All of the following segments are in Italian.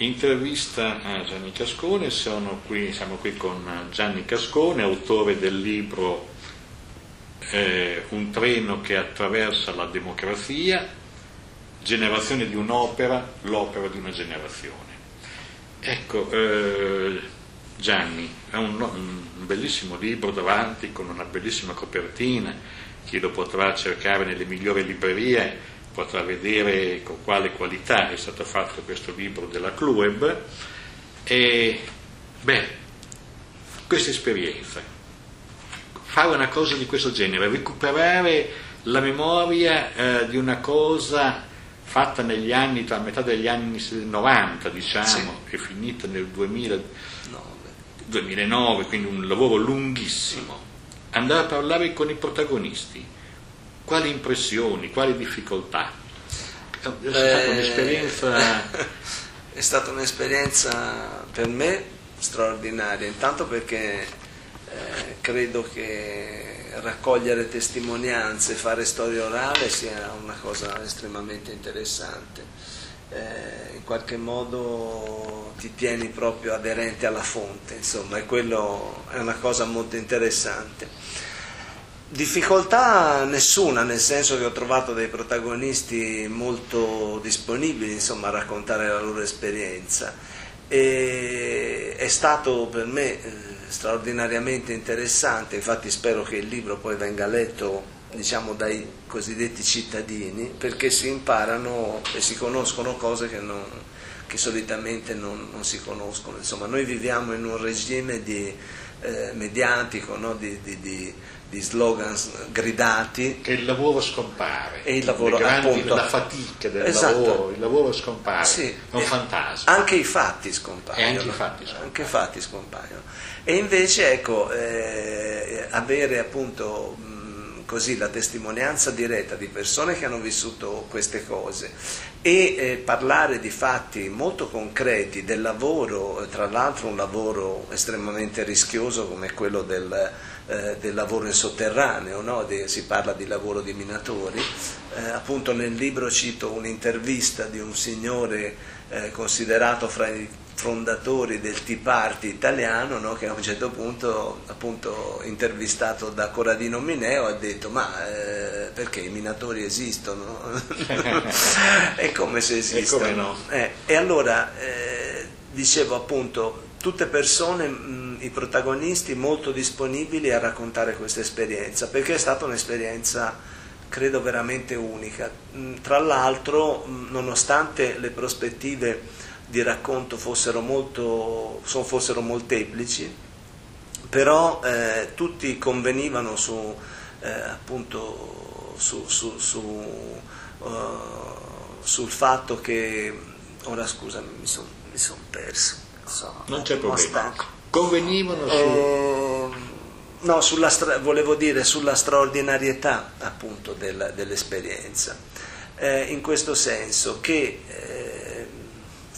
Intervista a Gianni Cascone, qui, siamo qui con Gianni Cascone, autore del libro eh, Un treno che attraversa la democrazia, generazione di un'opera, l'opera di una generazione. Ecco, eh, Gianni, è un, un, bellissimo libro davanti con una bellissima copertina, chi lo potrà cercare nelle migliori librerie potrà vedere con quale qualità è stato fatto questo libro della Clueb. E beh, questa esperienza, fare una cosa di questo genere, recuperare la memoria eh, di una cosa fatta negli anni, tra metà degli anni 90 diciamo, sì. e finita nel 2000, 2009, quindi un lavoro lunghissimo, andare a parlare con i protagonisti, quali impressioni, quali difficoltà? È stata eh, un'esperienza... È stata un'esperienza per me straordinaria, intanto perché eh, credo che raccogliere testimonianze, fare storia orale sia una cosa estremamente interessante. Eh, in qualche modo ti tieni proprio aderente alla fonte, insomma, e quello è una cosa molto interessante. Difficoltà nessuna, nel senso che ho trovato dei protagonisti molto disponibili insomma, a raccontare la loro esperienza e è stato per me eh, straordinariamente interessante, infatti spero che il libro poi venga letto diciamo, dai cosiddetti cittadini perché si imparano e si conoscono cose che, non, che solitamente non, non, si conoscono. Insomma, noi viviamo in un regime di, eh, mediatico no? di, di, di di slogan gridati. Che il lavoro scompare, e il lavoro, grandi, appunto, la fatica del esatto. lavoro, il lavoro scompare, sì, è un fantasma. Anche i fatti scompaiono. Anche i fatti scompaiono. Anche fatti scompaiono. E invece ecco, eh, avere appunto mh, così la testimonianza diretta di persone che hanno vissuto queste cose e eh, parlare di fatti molto concreti del lavoro, tra l'altro un lavoro estremamente rischioso come quello del eh, del lavoro in sotterraneo, no? De, si parla di lavoro di minatori. Eh, appunto nel libro cito un'intervista di un signore eh, considerato fra i fondatori del Tea Party italiano no? che a un certo punto appunto intervistato da Corradino Mineo ha detto ma eh, perché i minatori esistono è come se esistono e, no? eh, e allora eh, dicevo appunto tutte persone mh, i protagonisti molto disponibili a raccontare questa esperienza, perché è stata un'esperienza, credo, veramente unica. Mm, tra l'altro, mm, nonostante le prospettive di racconto fossero, molto, fossero molteplici, però eh, tutti convenivano su, eh, appunto, su, su, su uh, sul fatto che... Ora scusami, mi sono son perso. So, non c'è problema. convenivano su... Eh, no, stra- volevo dire sulla straordinarietà appunto del, dell'esperienza, eh, in questo senso che eh,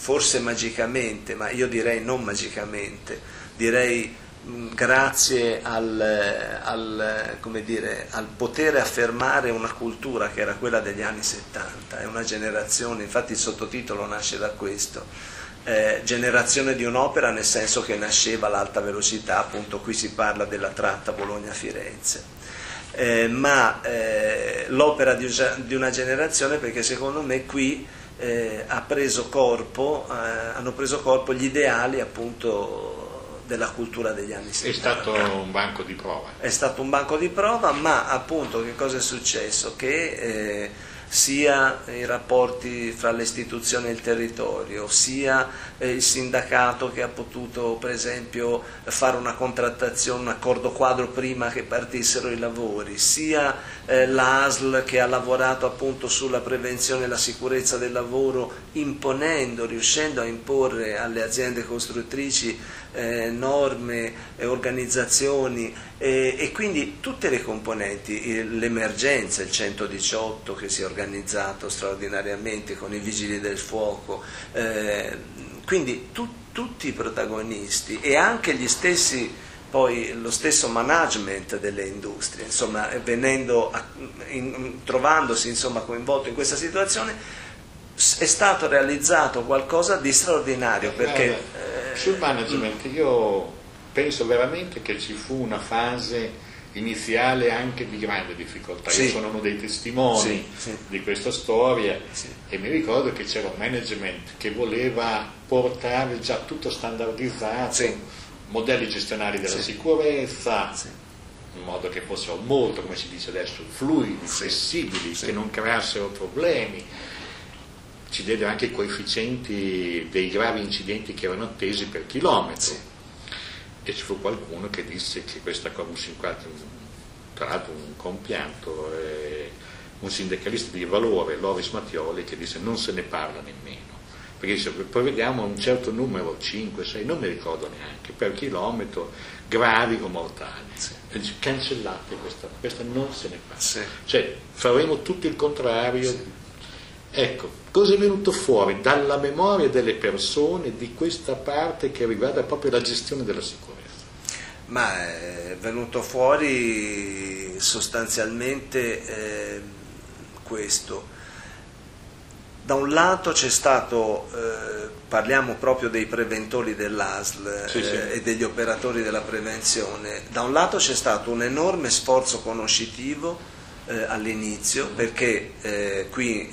forse magicamente, ma io direi non magicamente, direi mh, grazie al, al, dire, al, poter affermare una cultura che era quella degli anni 70, è una generazione, infatti il sottotitolo nasce da questo eh, generazione di un'opera nel senso che nasceva l'alta velocità, appunto qui si parla della tratta Bologna-Firenze. Eh, ma eh, l'opera di, di, una generazione perché secondo me qui eh, ha preso corpo, eh, hanno preso corpo gli ideali appunto della cultura degli anni 70. È stato un banco di prova. È stato un banco di prova, ma appunto che cosa è successo? Che eh, sia i rapporti fra le istituzioni e il territorio, sia eh, il sindacato che ha potuto per esempio fare una contrattazione, un accordo quadro prima che partissero i lavori, sia eh, l'ASL che ha lavorato appunto sulla prevenzione e la sicurezza del lavoro imponendo, riuscendo a imporre alle aziende costruttrici eh, norme, eh, organizzazioni eh, e quindi tutte le componenti, l'emergenza, il 118 che si è organizzato straordinariamente con i vigili del fuoco, eh, quindi tu, tutti i protagonisti e anche gli stessi poi lo stesso management delle industrie, insomma, venendo a, in, trovandosi insomma, coinvolto in questa situazione, è stato realizzato qualcosa di straordinario perché... Guarda, eh, sul management io penso veramente che ci fu una fase iniziale anche di grande difficoltà. Sì. Io sono uno dei testimoni sì, sì. di questa storia e mi ricordo che c'era un management che voleva portare già tutto standardizzato, modelli gestionali della sicurezza, in modo che fossero molto, come si dice adesso, fluidi, flessibili, che non creassero problemi. Ci diede anche i coefficienti dei gravi incidenti che erano attesi per chilometro e ci fu qualcuno che disse che questa cosa, tra l'altro un compianto, eh, un sindacalista di valore, Loris Mattioli, che disse non se ne parla nemmeno, perché dice prevediamo un certo numero, 5, 6, non mi ricordo neanche, per chilometro, gravi o mortali. Sì. Dice, cancellate questa, questa non se ne parla. Sì. Cioè faremo tutto il contrario. Sì. Ecco, cosa è venuto fuori dalla memoria delle persone di questa parte che riguarda proprio la gestione della sicurezza? Ma è venuto fuori sostanzialmente eh, questo. Da un lato c'è stato, eh, parliamo proprio dei preventori dell'ASL sì, sì. Eh, e degli operatori della prevenzione, da un lato c'è stato un enorme sforzo conoscitivo eh, all'inizio perché eh, qui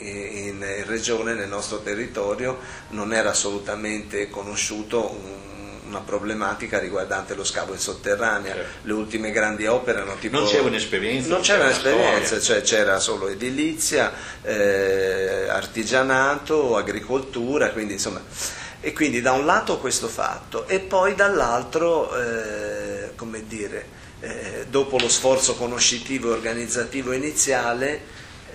in, in, regione, nel nostro territorio, non era assolutamente conosciuto un, una problematica riguardante lo scavo in sotterranea. Certo. Le ultime grandi opere erano tipo... Non c'era un'esperienza. Non c'era un'esperienza, cioè c'era solo edilizia, eh, artigianato, agricoltura, quindi insomma... E quindi da un lato questo fatto e poi dall'altro, eh, come dire, eh, dopo lo sforzo conoscitivo e organizzativo iniziale,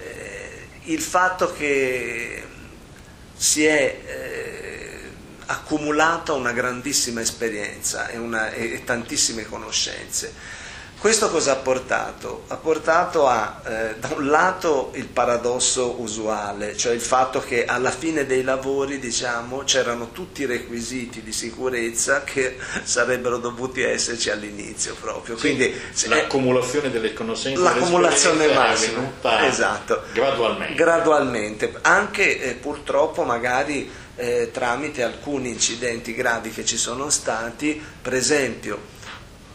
eh, il fatto che si è eh, accumulata una grandissima esperienza e, una, e, tantissime conoscenze. Questo cosa ha portato? Ha portato a, eh, da un lato, il paradosso usuale, cioè il fatto che alla fine dei lavori, diciamo, c'erano tutti i requisiti di sicurezza che sarebbero dovuti esserci all'inizio proprio. Quindi, sì, l'accumulazione delle conoscenze l'accumulazione massima, esatto, gradualmente. gradualmente. Anche eh, purtroppo magari eh, tramite alcuni incidenti gravi che ci sono stati, per esempio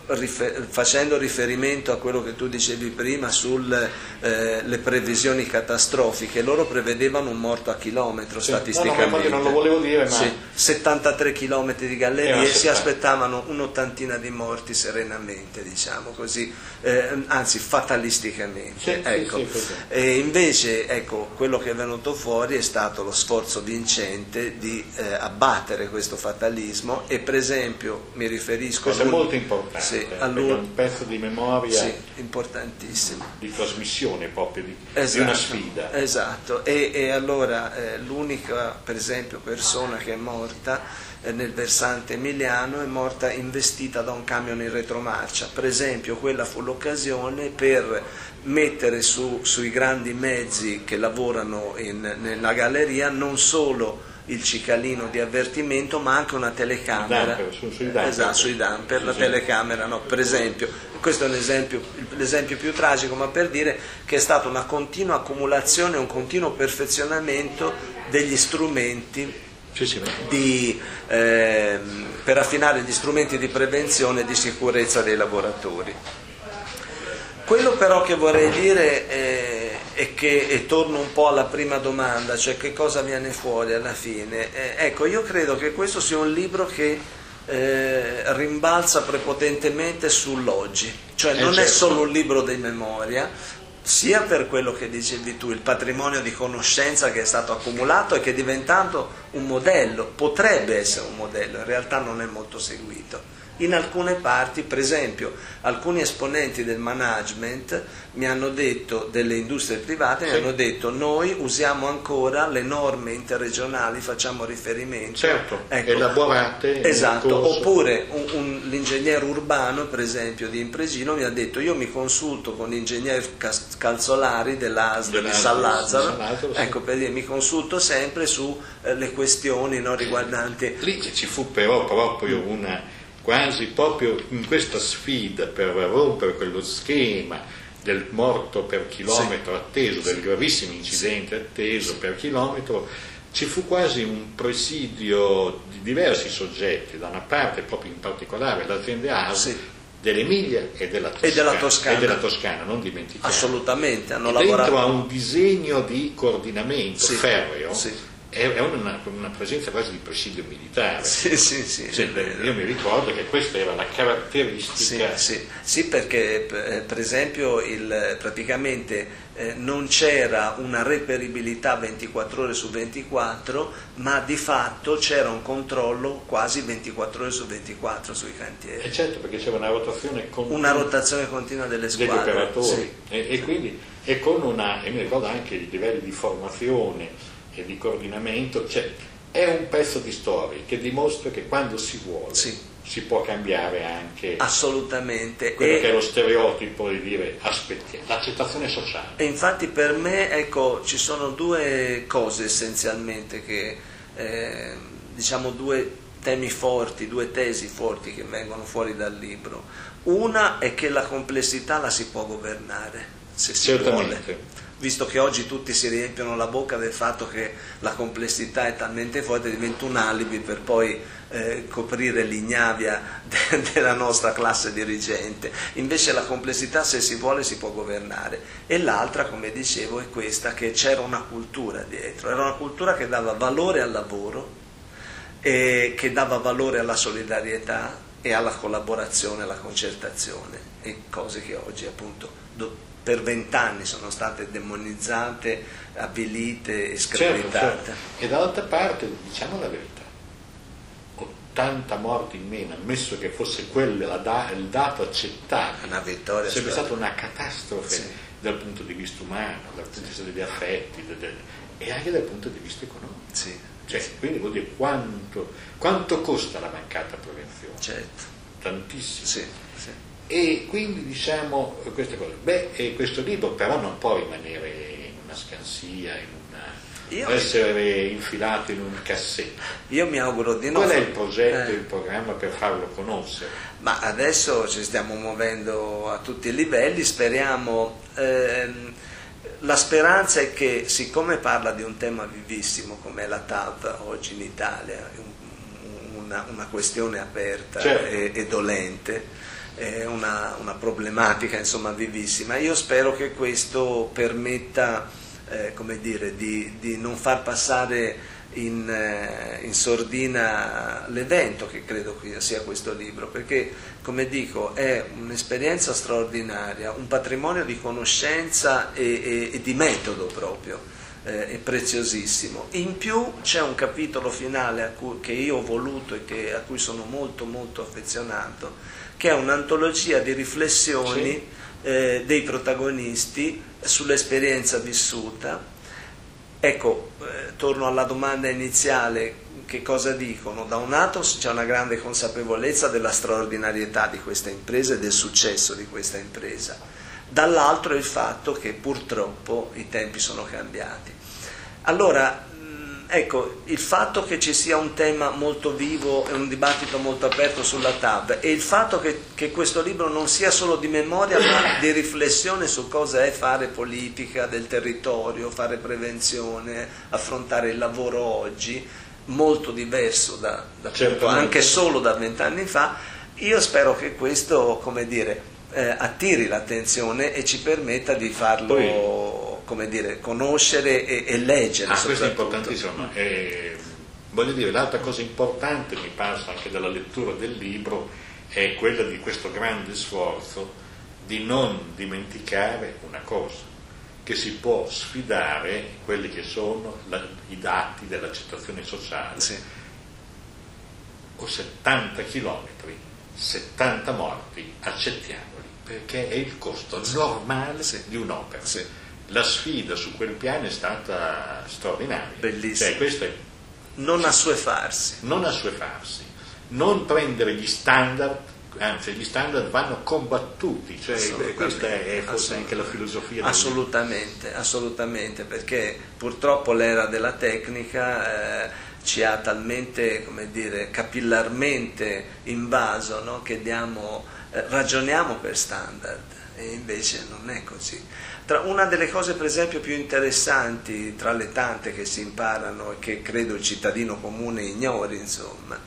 rifer- facendo riferimento a quello che tu dicevi prima sulle eh, previsioni catastrofiche, loro prevedevano un morto a chilometro sì. statisticamente. No, no, non lo volevo dire, ma... Sì, 73 km di gallerie e si aspettavano un'ottantina di morti serenamente, diciamo così, eh, anzi fatalisticamente. Sì, ecco. e invece ecco, quello che è venuto fuori è stato lo sforzo vincente di eh, abbattere questo fatalismo e per esempio mi riferisco... Questo è molto importante sì, allora, un pezzo di memoria sì, importantissimo. di trasmissione proprio di, esatto, di una sfida. Esatto, e, e allora eh, l'unica per esempio persona che è morta eh, nel versante emiliano è morta investita da un camion in retromarcia, per esempio quella fu l'occasione per mettere su, sui grandi mezzi che lavorano in, nella galleria non solo il cicalino di avvertimento ma anche una telecamera. Damper, su, sui damper, esatto, sui damper la telecamera no, per esempio. Questo è esempio, l'esempio più tragico ma per dire che è stata una continua accumulazione un continuo perfezionamento degli strumenti di, eh, per affinare gli strumenti di prevenzione e di sicurezza dei lavoratori quello però che vorrei dire è, è che, e torno un po' alla prima domanda, cioè che cosa viene fuori alla fine. Eh, ecco, io credo che questo sia un libro che eh, rimbalza prepotentemente sull'oggi, cioè eh, non certo. è solo un libro di memoria, sia per quello che dicevi tu, il patrimonio di conoscenza che è stato accumulato e che è diventato un modello, potrebbe essere un modello, in realtà non è molto seguito in alcune parti, per esempio alcuni esponenti del management mi hanno detto, delle industrie private, sì. mi hanno detto noi usiamo ancora le norme interregionali, facciamo riferimento. Certo, ecco, elaborate. Esatto, oppure un, un, l'ingegnere urbano, per esempio, di Impregino mi ha detto io mi consulto con l'ingegner Calzolari dell'ASL di San Lazzaro, ecco, per dire, mi consulto sempre sulle eh, questioni no, riguardanti... Lì ci fu però proprio una quasi proprio in questa sfida per rompere quello schema del morto per chilometro atteso, del gravissimo incidente atteso per chilometro, ci fu quasi un presidio di diversi soggetti, da una parte proprio in particolare l'azienda House, sì. dell'Emilia e della Toscana, e della Toscana, e della Toscana non dimentichiamo. Assolutamente, hanno e lavorato. Dentro a un disegno di coordinamento sì, ferreo, sì. È una, una, presenza quasi di presidio militare. Sì, sì, sì. Cioè, io mi ricordo che questa era la caratteristica. Sì, sì. sì perché per esempio il, praticamente eh, non c'era una reperibilità 24 ore su 24, ma di fatto c'era un controllo quasi 24 ore su 24 sui cantieri. E eh, certo, perché c'era una rotazione continua, una rotazione continua delle squadre. Degli operatori. E, e, quindi, e con una, e mi ricordo anche i livelli di formazione e di coordinamento, cioè, è un pezzo di storia che dimostra che quando si vuole. Sì si può cambiare anche assolutamente quello e, che è lo stereotipo di dire aspetti, l'accettazione sociale. E infatti per me ecco, ci sono due cose essenzialmente che eh, diciamo due temi forti, due tesi forti che vengono fuori dal libro. Una è che la complessità la si può governare, se si Certamente. vuole visto che oggi tutti si riempiono la bocca del fatto che la complessità è talmente forte, diventa un alibi per poi eh, coprire l'ignavia de- della nostra classe dirigente. Invece la complessità, se si vuole, si può governare. E l'altra, come dicevo, è questa, che c'era una cultura dietro, era una cultura che dava valore al lavoro, che dava valore alla solidarietà e alla collaborazione, alla concertazione, e cose che oggi appunto do- per vent'anni sono state demonizzate, avvilite e screditate. Certo, certo. E dall'altra parte, diciamo la verità, 80 morti in meno, ammesso che fosse quello il dato accettabile, una vittoria sarebbe stata una catastrofe sì. dal punto di vista umano, dal punto di vista degli affetti de, de, e anche dal punto di vista economico. Sì. Cioè, quindi vuol dire quanto, quanto, costa la mancata prevenzione? Certo. Tantissimo. Sì. E quindi diciamo queste cose. Beh, questo libro però non può rimanere in una scansia, in una, io essere infilato in un cassetto. Io mi auguro di no. Qual è il progetto, eh. il programma per farlo conoscere? Ma adesso ci stiamo muovendo a tutti i livelli, speriamo. Ehm, la speranza è che, siccome parla di un tema vivissimo come la TAV oggi in Italia, una, una questione aperta certo. e, e dolente, è una, una problematica insomma, vivissima. Io spero che questo permetta eh, come dire, di, di, non far passare in, eh, in, sordina l'evento che credo sia questo libro, perché come dico è un'esperienza straordinaria, un patrimonio di conoscenza e, e, e di metodo proprio. Eh, è preziosissimo. In più c'è un capitolo finale cui, che io ho voluto e che, a cui sono molto molto affezionato, che è un'antologia di riflessioni sì. eh, dei protagonisti sull'esperienza vissuta. Ecco, eh, torno alla domanda iniziale, che cosa dicono? Da un lato c'è una grande consapevolezza della straordinarietà di questa impresa e del successo di questa impresa, dall'altro il fatto che purtroppo i tempi sono cambiati. Allora, ecco, il fatto che ci sia un tema molto vivo e un dibattito molto aperto sulla TAB e il fatto che, che, questo libro non sia solo di memoria ma di riflessione su cosa è fare politica del territorio, fare prevenzione, affrontare il lavoro oggi, molto diverso da, da certo, anche solo da vent'anni fa, io spero che questo, come dire, eh, attiri l'attenzione e ci permetta di farlo... Poi come dire, conoscere e, e leggere. Ah, questo è importantissimo. Eh, voglio dire, l'altra cosa importante, mi passa anche dalla lettura del libro, è quella di questo grande sforzo di non dimenticare una cosa, che si può sfidare quelli che sono la, i dati dell'accettazione sociale. Sì. Ho 70 chilometri, 70 morti, accettiamoli, perché è il costo normale sì. di un'opera. Sì la sfida su quel piano è stata straordinaria. Bellissima. Cioè. Non assuefarsi. Non assuefarsi. Non prendere gli standard, anzi gli standard vanno combattuti, cioè, questa è forse anche la filosofia. Assolutamente, assolutamente, perché purtroppo l'era della tecnica... Eh, ci ha talmente, come dire, capillarmente invaso no? che diamo eh, ragioniamo per standard e invece non è così. Tra una delle cose per esempio più interessanti tra le tante che si imparano e che credo il cittadino comune ignori, insomma,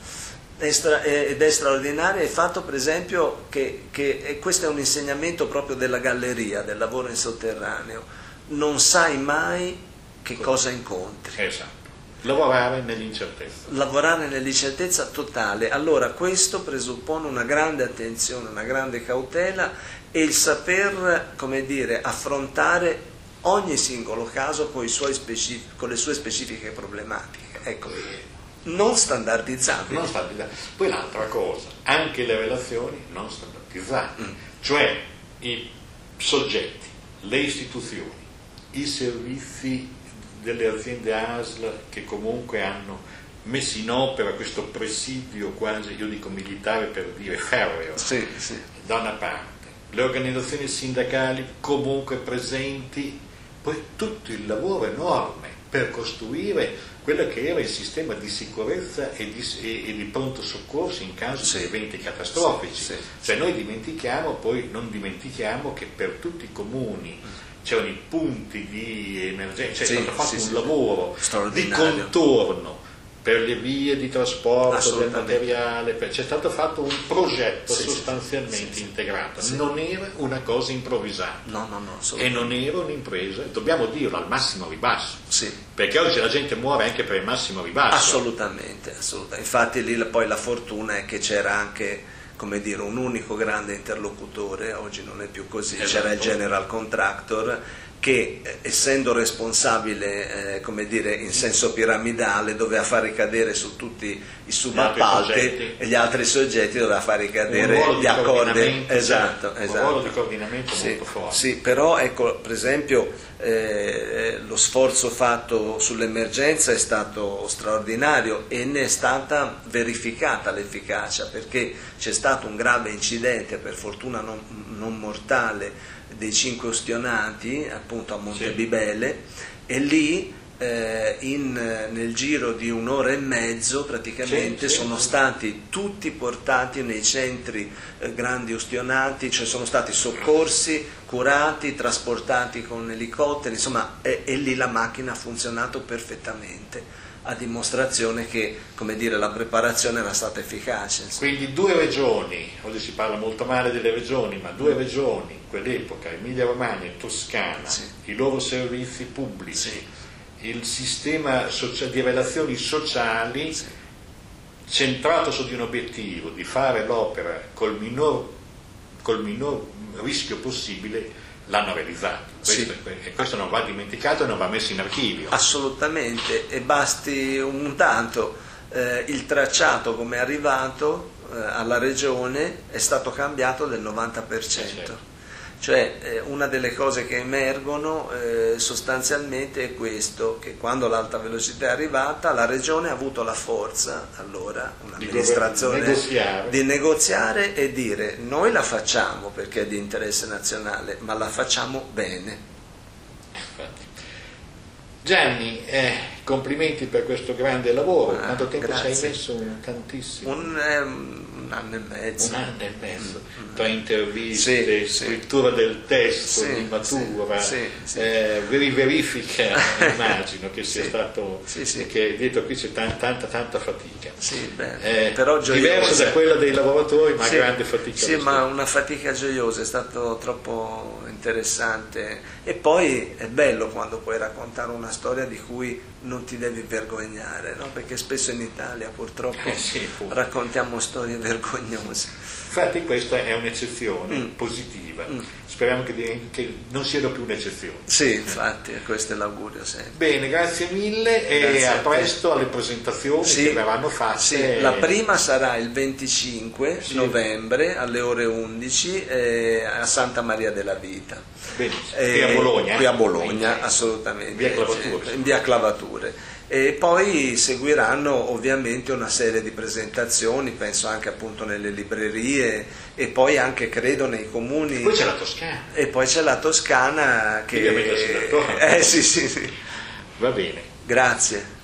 ed è straordinaria è il fatto per esempio che, che questo è un insegnamento proprio della galleria, del lavoro in sotterraneo, non sai mai che cosa incontri. Esatto. Lavorare nell'incertezza. Lavorare nell'incertezza totale. Allora questo presuppone una grande attenzione, una grande cautela e il saper, come dire, affrontare ogni singolo caso con, specific- con le sue specifiche problematiche. Ecco, non standardizzabili. Non standardizzabili. Poi l'altra cosa, anche le relazioni non standardizzate, mm. cioè i soggetti, le istituzioni, i servizi delle aziende ASL che comunque hanno messo in opera questo presidio quasi, io dico militare per dire ferreo, sì, sì. da una parte, le organizzazioni sindacali comunque presenti, poi tutto il lavoro enorme per costruire quello che era il sistema di sicurezza e di, e, e di pronto soccorso in caso sì. di eventi catastrofici. Sì, cioè noi dimentichiamo, poi non dimentichiamo che per tutti i comuni c'erano i punti di emergenza, cioè è stato fatto un lavoro di contorno per le vie di trasporto del materiale, per... c'è stato fatto un progetto sì, sostanzialmente sì, integrato, sì. non era una cosa improvvisata no, no, no, e non era un'impresa, dobbiamo dirlo al massimo ribasso, perché oggi la gente muore anche per il massimo ribasso. Assolutamente, assolutamente. infatti lì poi la fortuna è che c'era anche come dire, un unico grande interlocutore, oggi non è più così, esatto. c'era il general contractor che eh, essendo responsabile eh, come dire, in senso piramidale doveva far ricadere su tutti i subappalti e gli altri soggetti doveva far ricadere gli accordi. esatto, esatto. un ruolo di coordinamento sì, molto forte. sì, però ecco per esempio eh, lo sforzo fatto sull'emergenza è stato straordinario e ne è stata verificata l'efficacia perché c'è stato un grave incidente per fortuna non, non mortale dei cinque ustionati appunto a Montebibele sì. e lì eh, in, nel giro di un'ora e mezzo praticamente sì, sono stati tutti portati nei centri eh, grandi ustionati, cioè sono stati soccorsi, curati, trasportati con elicotteri, insomma e, e lì la macchina ha funzionato perfettamente a dimostrazione che dire, la preparazione era stata efficace. Quindi due regioni, oggi si parla molto male delle regioni, ma due regioni in quell'epoca, Emilia Romagna e Toscana, sì. i loro servizi pubblici, sì. Il sistema di relazioni sociali centrato su di un obiettivo, di fare l'opera col minor, col minor rischio possibile, l'hanno realizzato. Questo, sì. E questo non va dimenticato e non va messo in archivio. Assolutamente, e basti un tanto. Eh, il tracciato come è arrivato eh, alla regione è stato cambiato del 90%. Eh certo. Cioè eh, una delle cose che emergono eh, sostanzialmente è questo, che quando l'alta velocità è arrivata la regione ha avuto la forza, allora un'amministrazione, di negoziare. di negoziare e dire noi la facciamo perché è di interesse nazionale, ma la facciamo bene. Gianni, eh, complimenti per questo grande lavoro. Ah, Quanto tempo ci hai messo? Tantissimo. Un, eh, un anno e mezzo. Un anno e mezzo, mm. Tra interviste, sì, scrittura sì. del testo, sì, limatura, eh, verifica, immagino che sia stato, che dietro qui c'è tanta, tanta, tanta fatica. Eh, diversa da quella dei lavoratori, ma grande fatica. Sì, ma una fatica gioiosa, è stato troppo interessante e poi è bello quando puoi raccontare una storia di cui non ti devi vergognare, no? perché spesso in Italia purtroppo eh sì, raccontiamo storie vergognose. Infatti questa è un'eccezione mm. positiva, mm. Speriamo che, che, non siano più un'eccezione. Sì, infatti, questo è l'augurio sempre. Bene, grazie mille grazie e a, a presto alle presentazioni sì, che verranno fatte. Sì, la prima sarà il 25 sì. novembre alle ore 11 eh, a Santa Maria della Vita. Eh, qui a Bologna. Qui a Bologna, assolutamente. Via Clavature. In via Clavature e poi seguiranno ovviamente una serie di presentazioni, penso anche appunto nelle librerie e poi anche credo nei comuni. E poi c'è la Toscana. E poi c'è la Toscana che... Eh sì, sì, sì. Va bene. Grazie.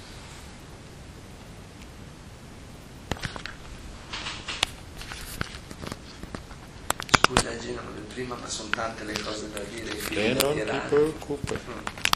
prima, ma sono tante le cose da dire. E non ti preoccupare. Mm.